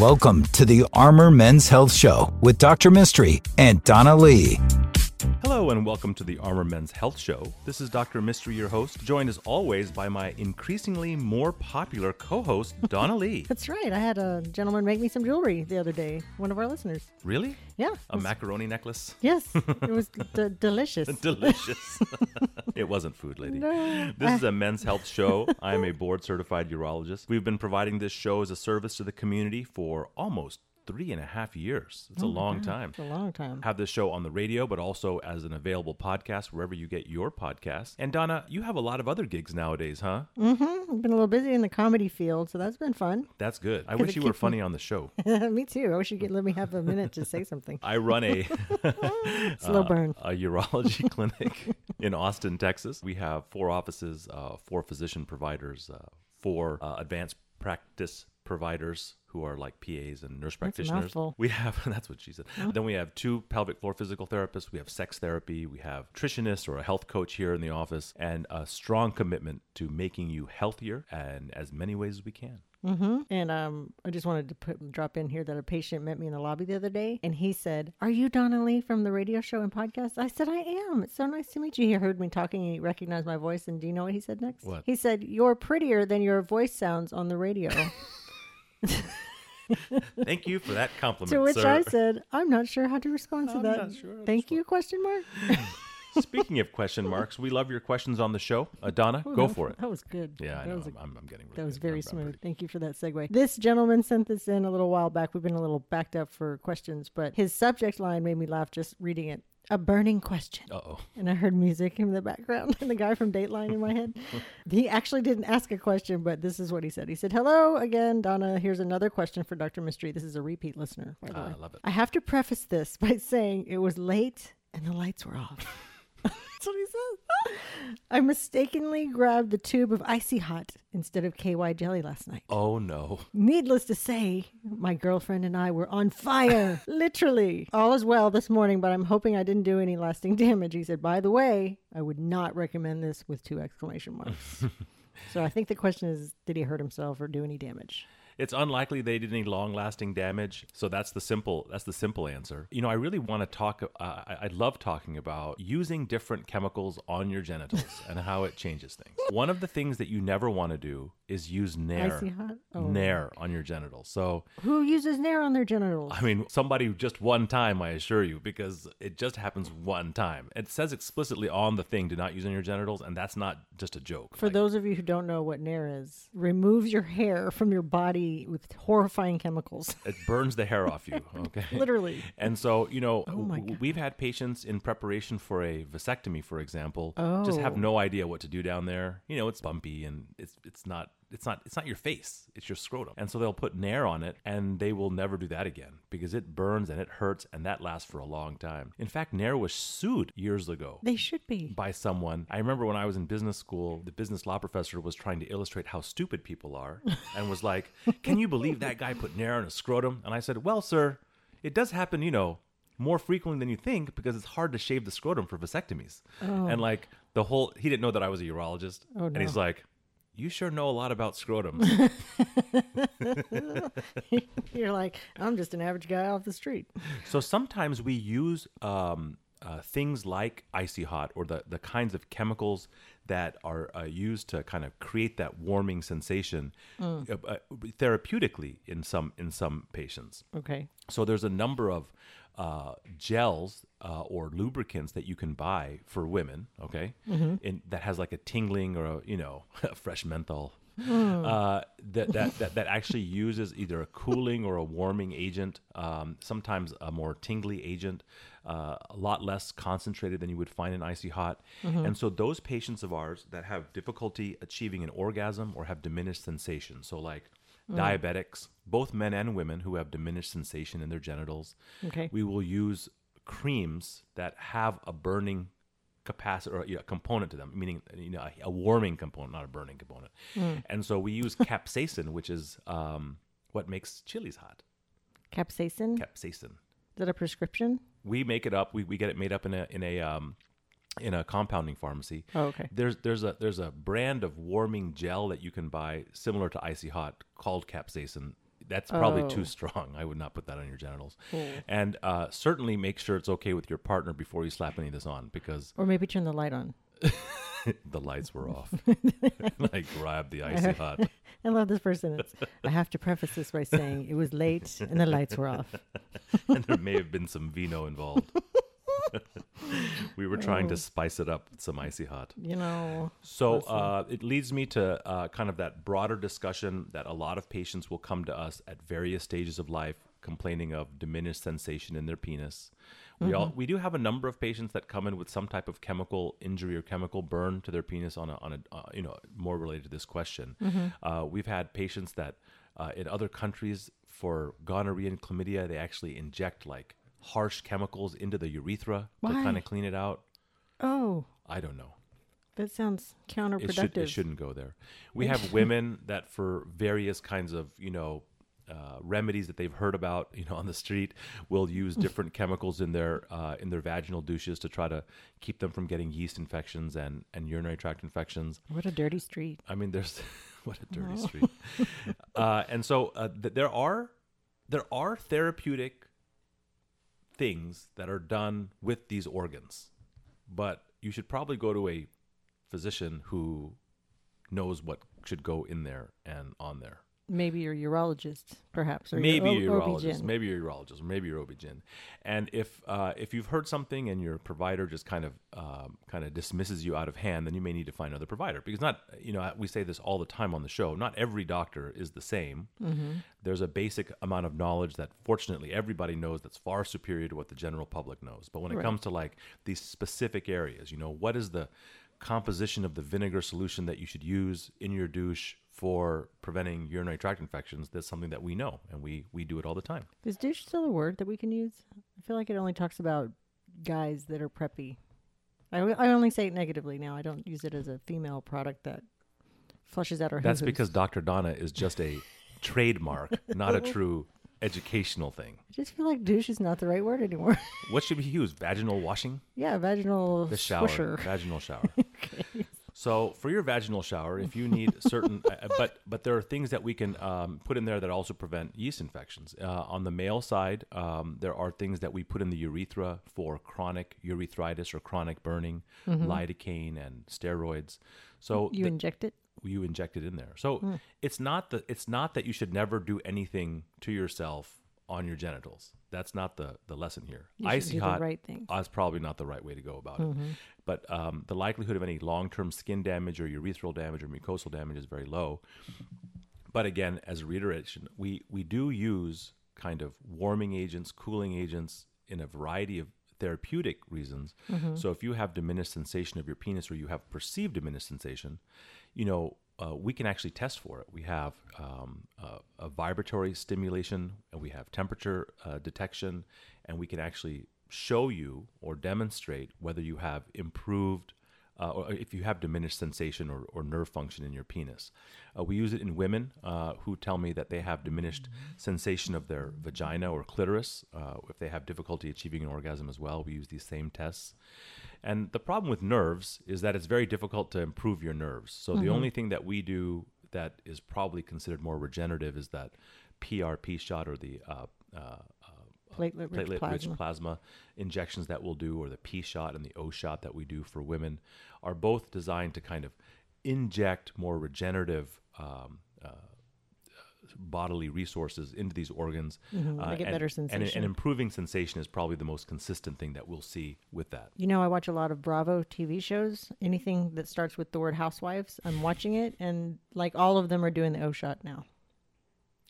Welcome to the Armor Men's Health Show with Dr. Mistry and Donna Lee. Hello and welcome to the Armor Men's Health Show. This is Dr. Mistry, your host, joined as always by my increasingly more popular co-host, Donna Lee. That's right. I had a gentleman make me some jewelry the other day. One of our listeners. Really? Yeah. A macaroni necklace? Yes. It was d- delicious. Delicious. It wasn't food, lady. No. This is a men's health show. I am a board certified urologist. We've been providing this show as a service to the community for almost three and a half years. It's a long time. It's a long time. have this show on the radio, but also as an available podcast wherever you get your podcasts. And Donna, you have a lot of other gigs nowadays, huh? Mm-hmm. I've been a little busy in the comedy field, so that's been fun. That's good. I wish you were keeps me- funny on the show. me too. I wish you could let me have a minute to say something. I run a Slow burn. a urology clinic in Austin, Texas. We have four offices, uh, four physician providers, uh, four uh, advanced practice providers who are like PAs and nurse practitioners. We have that's what she said. Then we have two pelvic floor physical therapists. We have sex therapy. We have nutritionists or a health coach here in the office, and a strong commitment to making you healthier and as many ways as we can. Mm-hmm. And um, I just wanted to put drop in here that a patient met me in the lobby the other day, and he said, "Are you Donna Lee from the radio show and podcast?" I said, "I am. It's so nice to meet you." He heard me talking, and he recognized my voice. And do you know what he said next? What? He said, "You're prettier than your voice sounds on the radio." Thank you for that compliment, to which sir. I said, "I'm not sure how to respond to I'm that." not sure how to Thank you? Question mark. Speaking of question marks, we love your questions on the show. Uh, Donna, Ooh, go that- for it. That was good. Yeah, I that know. Was a- I'm, I'm, I'm getting really that was good. very I'm- I'm smooth. pretty- Thank you for that segue. This gentleman sent this in a little while back. We've been a little backed up for questions, but his subject line made me laugh just reading it. A burning question. Uh-oh. And I heard music in the background and the guy from Dateline in my head. he actually didn't ask a question, but this is what he said. He said, Hello again, Donna. Here's another question for Dr. Mistry. This is a repeat listener, by the ah, way. I love it. I have to preface this by saying it was late and the lights were off. That's what he said. I mistakenly grabbed the tube of icy hot instead of KY jelly last night. Oh, no. Needless to say, my girlfriend and I were on fire. Literally. All is well this morning, but I'm hoping I didn't do any lasting damage. He said, by the way, I would not recommend this with two exclamation marks. so I think the question is did he hurt himself or do any damage? It's unlikely they did any long-lasting damage, so that's the simple that's the simple answer. You know, I really want to talk. Uh, I, I love talking about using different chemicals on your genitals and how it changes things. One of the things that you never want to do is use Nair, Oh. Nair on your genitals. So, Who uses Nair on their genitals? I mean, somebody just one time, I assure you, because it just happens one time. It says explicitly on the thing, "Do not use on your genitals," and that's not just a joke. For those of you who don't know what Nair is, removes your hair from your body with horrifying chemicals. it burns the hair off you. Okay, Literally. And so, you know, Oh w- we've had patients in preparation for a vasectomy, for example, just Oh. have no idea what to do down there. You know, it's bumpy and it's it's not it's not it's not your face, it's your scrotum. And so they'll put Nair on it and they will never do that again because it burns and it hurts and that lasts for a long time. In fact, Nair was sued years ago They should be. by someone. I remember when I was in business school, the business law professor was trying to illustrate how stupid people are and was like, Can you believe that guy put Nair on a scrotum? And I said, Well, sir, it does happen, you know, more frequently than you think because it's hard to shave the scrotum for vasectomies. Oh. And like the whole, he didn't know that I was a urologist. Oh, And he's like, you sure know a lot about scrotums. You're like, I'm just an average guy off the street. So sometimes we use um, uh, things like icy hot or the, the kinds of chemicals that are uh, used to kind of create that warming sensation uh, uh, therapeutically in some in some patients. Okay. So there's a number of uh, gels uh, or lubricants that you can buy for women, okay, in, that has like a tingling or a you know a fresh menthol. Uh, that, that, that that actually uses either a cooling or a warming agent, um, sometimes a more tingly agent, uh, a lot less concentrated than you would find in icy hot. And so those patients of ours that have difficulty achieving an orgasm or have diminished sensation, so like diabetics, both men and women who have diminished sensation in their genitals. Okay. We will use creams that have a burning capacity or you know, component to them, meaning you know a, a warming component, not a burning component. And so we use capsaicin, which is um, what makes chilies hot. Capsaicin? Capsaicin. Is that a prescription? We make it up. We, we get it made up in a in a um, in a compounding pharmacy. Oh, okay. There's there's a there's a brand of warming gel that you can buy similar to icy hot called capsaicin. that's probably Oh. too strong. I would not put that on your genitals. And uh, certainly make sure it's okay with your partner before you slap any of this on because Or maybe turn the light on. the lights were off. I grabbed the icy hot. I love this person. It's, I have to preface this by saying it was late and the lights were off. and there may have been some vino involved. we were trying to spice it up with some icy hot. You know, So uh, it leads me to uh, kind of that broader discussion that a lot of patients will come to us at various stages of life complaining of diminished sensation in their penis. We all we do have a number of patients that come in with some type of chemical injury or chemical burn to their penis on a on a uh, you know more related to this question. Uh, we've had patients that uh, in other countries for gonorrhea and chlamydia they actually inject like harsh chemicals into the urethra to kind of clean it out. oh, I don't know that sounds counterproductive. it, should, it shouldn't go there. We have women that for various kinds of you know uh, remedies that they've heard about you know on the street will use different chemicals in their uh, in their vaginal douches to try to keep them from getting yeast infections and and urinary tract infections. What a dirty street. I mean, there's what a dirty street. uh, and so uh, th- there are there are therapeutic things that are done with these organs, but you should probably go to a physician who knows what should go in there and on there. Maybe your urologist, perhaps, or maybe your your urologist, OB-GYN. maybe your urologist, or maybe your OB-GYN. And if uh, if you've heard something and your provider just kind of um, kind of dismisses you out of hand, then you may need to find another provider because not you know we say this all the time on the show. Not every doctor is the same. Mm-hmm. There's a basic amount of knowledge that fortunately everybody knows that's far superior to what the general public knows. But when it Right. comes to like these specific areas, you know, what is the composition of the vinegar solution that you should use in your douche for preventing urinary tract infections that's something that we know and we we do it all the time Is douche still a word that we can use? I feel like it only talks about guys that are preppy. I, I only say it negatively now. I don't use it as a female product that flushes out her that's hoo-hoos. because dr donna is just a trademark not a true educational thing I just feel like douche is not the right word anymore. what should we use vaginal washing yeah, vaginal the shower swisher. vaginal shower so for your vaginal shower if you need certain uh, but but there are things that we can um, put in there that also prevent yeast infections uh, on the male side um, there are things that we put in the urethra for chronic urethritis or chronic burning lidocaine and steroids so Mm-hmm. You the- inject it? you inject it in there. So Hmm. it's not the it's not that you should never do anything to yourself on your genitals. That's not the the lesson here. Icy hot right thing. is probably not the right way to go about Mm-hmm. it. But um, the likelihood of any long term skin damage or urethral damage or mucosal damage is very low. But again, as a reiteration, we we do use kind of warming agents, cooling agents in a variety of therapeutic reasons. So if you have diminished sensation of your penis or you have perceived diminished sensation, you know, uh, we can actually test for it. We have um, a vibratory stimulation, and we have temperature uh, detection, and we can actually show you or demonstrate whether you have improved uh, or if you have diminished sensation or, or nerve function in your penis. Uh, we use it in women uh, who tell me that they have diminished sensation of their vagina or clitoris. If they have difficulty achieving an orgasm as well, we use these same tests. And the problem with nerves is that it's very difficult to improve your nerves. So the only thing that we do that is probably considered more regenerative is that PRP shot or the uh, uh, Platelet rich platelet plasma. rich plasma injections that we'll do, or the P shot and the O shot that we do for women, are both designed to kind of inject more regenerative um, uh, bodily resources into these organs. Mm-hmm. They get and, better and- And, improving sensation is probably the most consistent thing that we'll see with that. You know, I watch a lot of Bravo TV shows. Anything that starts with the word housewives, I'm watching it, and like all of them are doing the O shot now.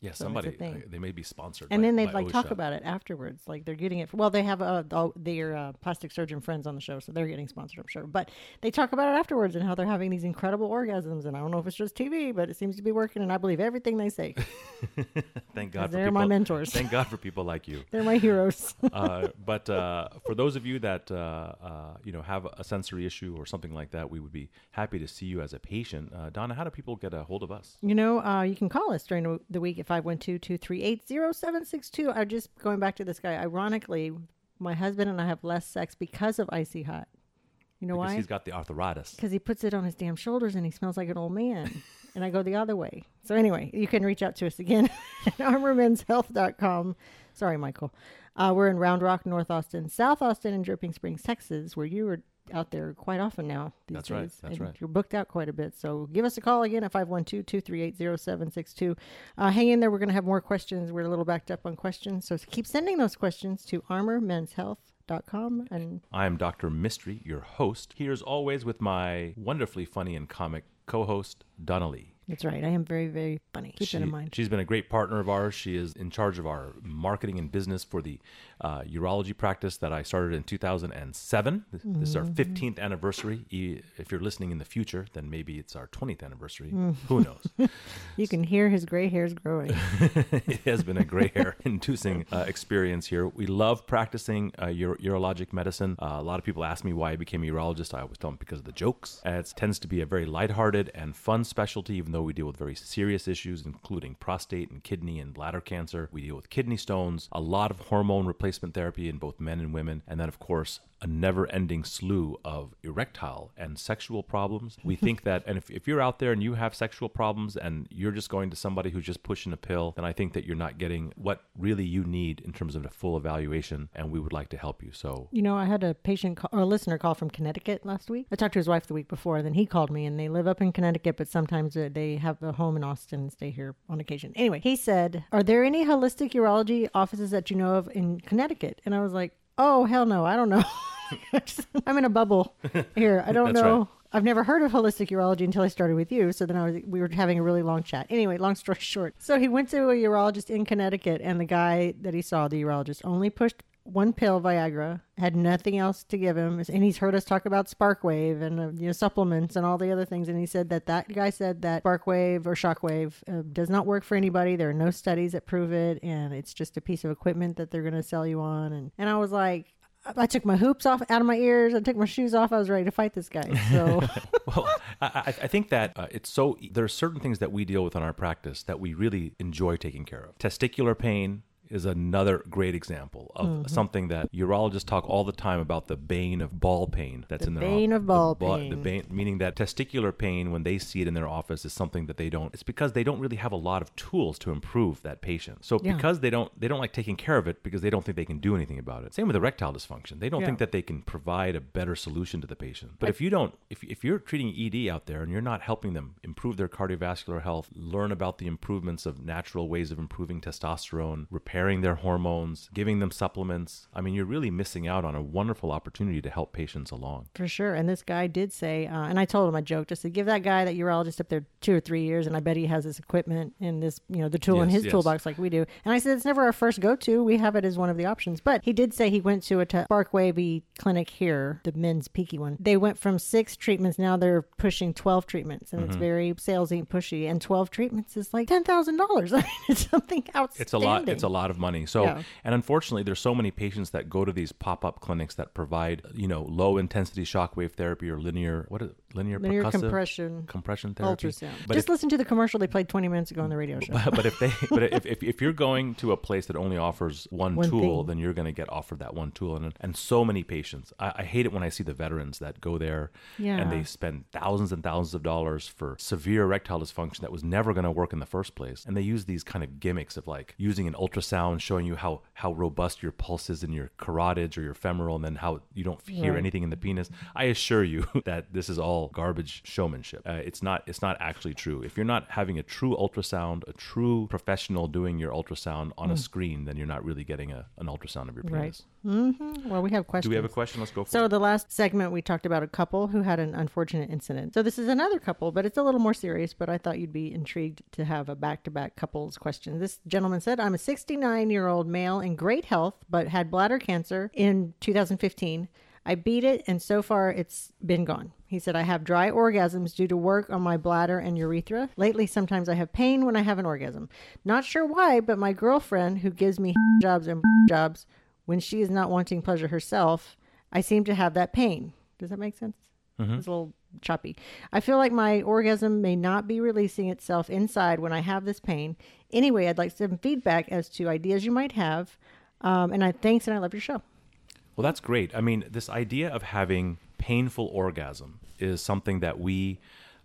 Yeah, So the somebody they may be sponsored. And by- then they by like talk about it afterwards. Like they're getting it. Well, they have uh, their uh, plastic surgeon friends on the show, so they're getting sponsored, I'm sure. But they talk about it afterwards and how they're having these incredible orgasms. And I don't know if it's just TV, but it seems to be working. And I believe everything they say. Thank God for they're people, my mentors. Thank God for people like you. They're my heroes. uh, but uh, for those of you that uh, uh, you know have a sensory issue or something like that, we would be happy to see you as a patient. Uh, Donna, how do people get a hold of us? You know, uh, you can call us during the week at 512-238-0762. I'm just going back to this guy. Ironically, my husband and I have less sex because of Icy Hot. You know because why? he's got the arthritis. Because he puts it on his damn shoulders and he smells like an old man. and I go the other way. So anyway, you can reach out to us again at armormenshealth.com. Sorry, Michael. Uh, we're in Round Rock, North Austin, South Austin, and Dripping Springs, Texas, where you are out there quite often now these That's days. right, that's and right. You're booked out quite a bit. So give us a call again at 512-238-0762. Uh, hang in there. We're going to have more questions. We're a little backed up on questions. So keep sending those questions to armormenshealth.com. And I am Dr. Mistry, your host, here as always with my wonderfully funny and comic co host, Donna Lee. That's right. I am very, very funny. Keep she, that in mind. She's been a great partner of ours. She is in charge of our marketing and business for the uh, urology practice that I started in 2007. This, this is our Mm-hmm. 15th anniversary. E- If you're listening in the future, then maybe it's our 20th anniversary. Mm. Who knows? You can hear his gray hairs growing. it has been a gray hair inducing uh, experience here. We love practicing uh, uro- urologic medicine. Uh, a lot of people ask me why I became a urologist. I always tell them because of the jokes. Uh, it tends to be a very lighthearted and fun specialty, even though we deal with very serious issues, including prostate and kidney and bladder cancer. We deal with kidney stones, a lot of hormone replacement therapy in both men and women, and then, of course, a never ending slew of erectile and sexual problems. We think that, and if, if you're out there and you have sexual problems and you're just going to somebody who's just pushing a pill, then I think that you're not getting what really you need in terms of a full evaluation, and we would like to help you. So, You know, I had a patient call, or a listener call from Connecticut last week. I talked to his wife the week before, and then he called me, and they live up in Connecticut, but sometimes uh, they have a home in Austin and stay here on occasion. Anyway, he said, Are there any holistic urology offices that you know of in Connecticut? And I was like, Oh, hell no, I don't know. I'm in a bubble here. I don't know. right. I've never heard of holistic urology until I started with you. So then I was, we were having a really long chat. Anyway, long story short. So he went to a urologist in Connecticut, and the guy that he saw, the urologist, only pushed one pill, Viagra, had nothing else to give him. And he's heard us talk about Sparkwave and uh, you know supplements and all the other things. And he said that that guy said that Sparkwave or Shockwave uh, does not work for anybody. There are no studies that prove it, and it's just a piece of equipment that they're going to sell you on. And and I was like. I took my hoops off out of my ears. I took my shoes off. I was ready to fight this guy. So well, I, I think that uh, it's so. There are certain things that we deal with in our practice that we really enjoy taking care of. Testicular pain is another great example of Mm-hmm. something that urologists talk all the time about the bane of ball pain that's The in their bane of ball the, pain. The bane, meaning that testicular pain, when they see it in their office, is something that they don't. It's because they don't really have a lot of tools to improve that patient. So Yeah. because they don't, they don't like taking care of it because they don't think they can do anything about it. Same with erectile dysfunction. They don't Yeah. think that they can provide a better solution to the patient. But if you don't, if, if you're treating ED out there and you're not helping them improve their cardiovascular health, learn about the improvements of natural ways of improving testosterone, repairing their hormones, giving them supplements, I mean, you're really missing out on a wonderful opportunity to help patients along. For sure. And this guy did say, uh, and I told him, I joked, just to give that guy, that urologist up there two or three years, and I bet he has this equipment and this, you know, the tool in his yes. toolbox like we do. And I said, it's never our first go to. We have it as one of the options. But he did say he went to a t- Sparkwavy clinic here, the men's peaky one. They went from six treatments, now they're pushing 12 treatments, and it's Mm-hmm. very salesy and pushy. And 12 treatments is like $10,000. I mean, it's something outstanding. It's a lot. It's a lot of money. So, Yeah. and unfortunately, there's so many patients that go to these pop-up clinics that provide, you know, low intensity shockwave therapy or linear what is it? Linear Linear compression, compression therapy. ultrasound. But Just if, listen to the commercial they played 20 minutes ago on the radio show. but if they but if, if, if you're going to a place that only offers one, One tool, thing. then you're going to get offered that one tool. And and so many patients, I, I hate it when I see the veterans that go there Yeah. and they spend thousands and thousands of dollars for severe erectile dysfunction that was never going to work in the first place. And they use these kind of gimmicks of like using an ultrasound showing you how how robust your pulse is in your carotids or your femoral, and then how you don't hear Right. anything in the penis. I assure you that this is all garbage showmanship. Uh, it's not. It's not actually true. If you're not having a true ultrasound, a true professional doing your ultrasound on a screen, then you're not really getting a, an ultrasound of your Hmm. Right. penis. hmm Well, we have questions. Do we have a question? Let's go for So it. the last segment we talked about a couple who had an unfortunate incident. So this is another couple, but it's a little more serious. But I thought you'd be intrigued to have a back-to-back couples question. This gentleman said, "I'm a 69-year-old male in great health, but had bladder cancer in 2015. I beat it, and so far it's been gone." He said, "I have dry orgasms due to work on my bladder and urethra. Lately, sometimes I have pain when I have an orgasm. Not sure why, but my girlfriend, who gives me jobs and jobs." when she is not wanting pleasure herself, I seem to have that pain. Does that make sense? It's a little choppy. I feel like my orgasm may not be releasing itself inside when I have this pain. Anyway, I'd like some feedback as to ideas you might have. Um, and I thanks and I love your show. Well, that's great. I mean, this idea of having painful orgasm is something that we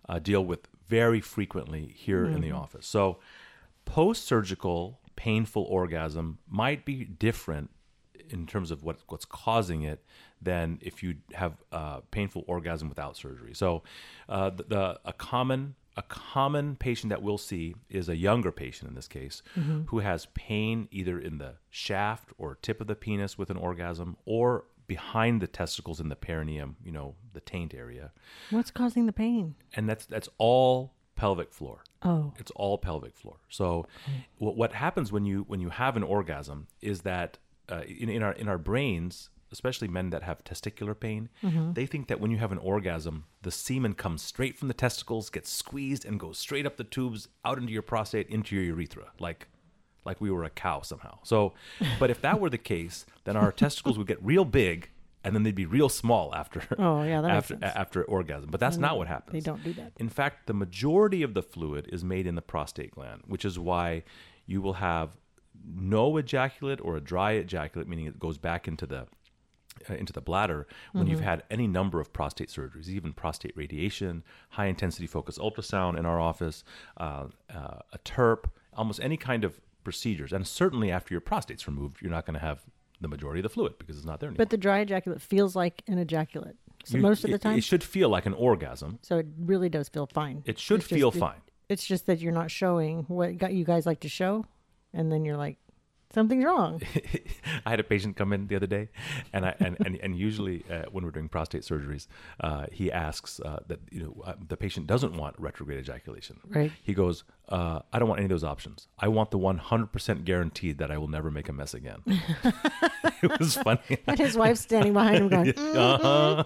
uh, deal with very frequently here in the office. So, post surgical painful orgasm might be different in terms of what, what's causing it than if you have uh, painful orgasm without surgery. So, uh, the, the a common a common patient that we'll see is a younger patient in this case who has pain either in the shaft or tip of the penis with an orgasm or behind the testicles in the perineum, you know, the taint area. What's causing the pain? And that's that's all pelvic floor. Oh. It's all pelvic floor. So, what, what happens when you when you have an orgasm is that uh, in, in our in our brains, especially men that have testicular pain, mm-hmm. they think that when you have an orgasm, the semen comes straight from the testicles, gets squeezed, and goes straight up the tubes, out into your prostate, into your urethra, like like we were a cow somehow. So, but if that were the case, then our testicles would get real big. And then they'd be real small after Oh, yeah, that after after orgasm. But that's not what happens. They don't do that. In fact, the majority of the fluid is made in the prostate gland, which is why you will have no ejaculate or a dry ejaculate, meaning it goes back into the uh, into the bladder when Mm-hmm. you've had any number of prostate surgeries, even prostate radiation, high intensity focused ultrasound in our office, uh, uh, a TURP, almost any kind of procedures, and certainly after your prostate's removed, you're not going to have the majority of the fluid because it's not there anymore. But the dry ejaculate feels like an ejaculate. So You- most of the time. it should feel like an orgasm. so it really does feel fine. It should It's feel that- fine. It's just that you're not showing what you guys like to show, and then you're like, something's wrong. I had a patient come in the other day, and I and and, and usually uh, when we're doing prostate surgeries, uh, he asks uh, that you know uh, the patient doesn't want retrograde ejaculation. Right. He goes, uh, I don't want any of those options. I want the 100% guaranteed that I will never make a mess again. it was funny. and his wife's standing behind him going, uh-huh.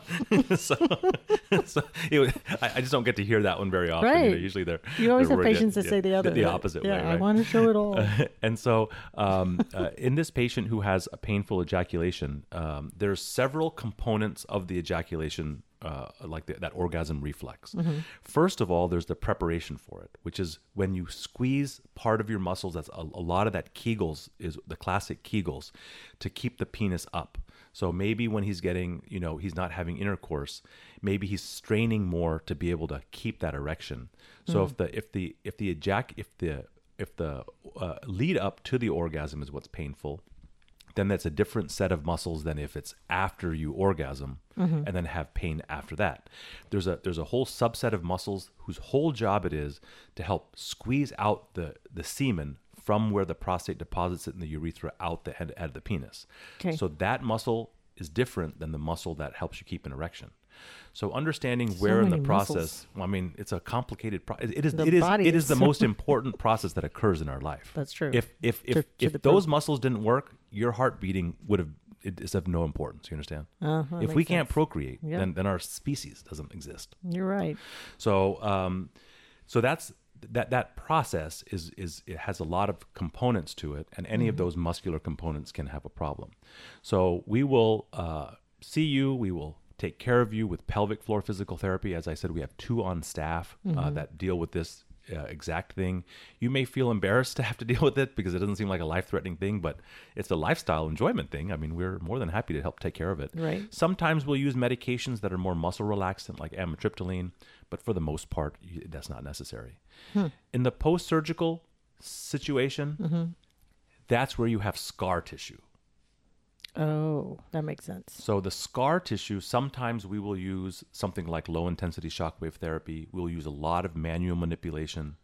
so, so it was, I, I just don't get to hear that one very often. You know, Right. usually they're You always they're have patients that say the other. the, that- opposite yeah, way. I right? want to show it all. and so, um, uh, in this patient who has a painful ejaculation, um, there's several components of the ejaculation, uh, like the, that orgasm reflex. First of all, there's the preparation for it, which is when you squeeze part of your muscles. That's a, a lot of that Kegels is the classic Kegels to keep the penis up. So maybe when he's getting, you know, he's not having intercourse, maybe he's straining more to be able to keep that erection. So if the if the if the ejac if the if the uh, lead up to the orgasm is what's painful, then that's a different set of muscles than if it's after you orgasm mm-hmm. and then have pain after that. There's a there's a whole subset of muscles whose whole job it is to help squeeze out the the semen from where the prostate deposits it in the urethra out the head, of the penis. Okay. So that muscle is different than the muscle that helps you keep an erection. So understanding where in the process, well, I mean, it's a complicated process. It is The it is it is the most important process that occurs in our life. That's true. If if if, To- to if those pro- muscles didn't work, your heart beating would have it is of no importance. You understand? Uh, if we can't procreate, Yeah. then then our species doesn't exist. You're right. So um, so that's that that process is is it has a lot of components to it, and any of those muscular components can have a problem. So we will uh, see you. We will take care of you with pelvic floor physical therapy. As I said, we have two on staff uh, that deal with this. Uh, exact thing. You may feel embarrassed to have to deal with it because it doesn't seem like a life threatening thing, but it's a lifestyle enjoyment thing. I mean, we're more than happy to help take care of it. Right. Sometimes we'll use medications that are more muscle relaxant, like amitriptyline, but for the most part, that's not necessary. In the post surgical situation, that's where you have scar tissue. Oh, that makes sense. So the scar tissue, sometimes we will use something like low intensity shockwave therapy. We'll use a lot of manual manipulation.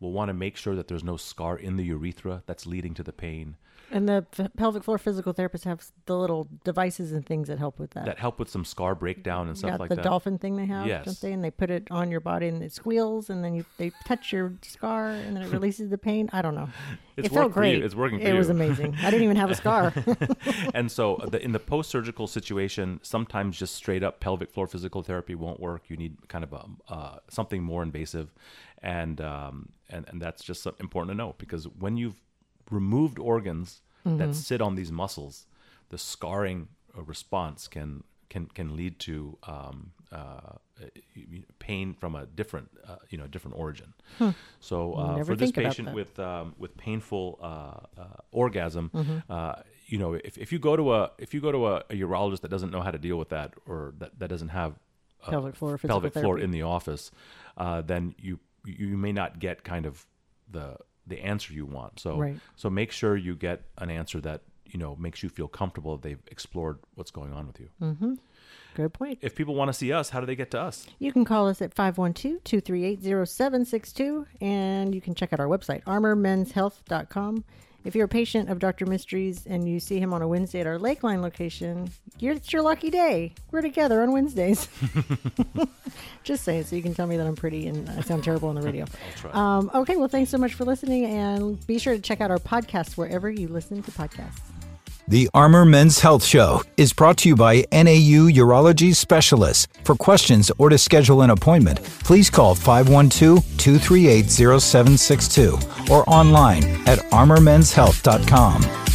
We'll want to make sure that there's no scar in the urethra that's leading to the pain. And the f- pelvic floor physical therapists have the little devices and things that help with that. That help with some scar breakdown and stuff yeah, like the that. dolphin thing they have, Yes. don't they? And they put it on your body and it squeals, and then you they touch your scar, and then it releases the pain. I don't know. It's it felt you. great. It's working for It was amazing. I didn't even have a scar. and so the, in the post-surgical situation sometimes just straight up pelvic floor physical therapy won't work you need kind of a, uh, something more invasive and, um, and and that's just important to know because when you've removed organs that sit on these muscles the scarring uh, response can can can lead to um, uh, pain from a different uh, you know different origin. So uh, for this patient with um, with painful uh, uh, orgasm, Mm-hmm. uh, you know, if, if you go to a if you go to a, a urologist that doesn't know how to deal with that or that, that doesn't have Pelvic floor pelvic floor in the office, uh, then you you may not get kind of the the answer you want. So Right. so make sure you get an answer that you know makes you feel comfortable that they've explored what's going on with you. Mm-hmm. Good point. If people want to see us, how do they get to us? You can call us at 512-238-0762 and you can check out our website, armormenshealth.com. If you're a patient of Dr. Mistry's and you see him on a Wednesday at our Lakeline location, you're, it's your lucky day. We're together on Wednesdays. Just saying, so you can tell me that I'm pretty and I sound terrible on the radio. Um, okay, well, thanks so much for listening, and be sure to check out our podcast wherever you listen to podcasts. The Armor Men's Health Show is brought to you by NAU Urology Specialists. For questions or to schedule an appointment, please call 512 238 0762 or online at armormenshealth.com.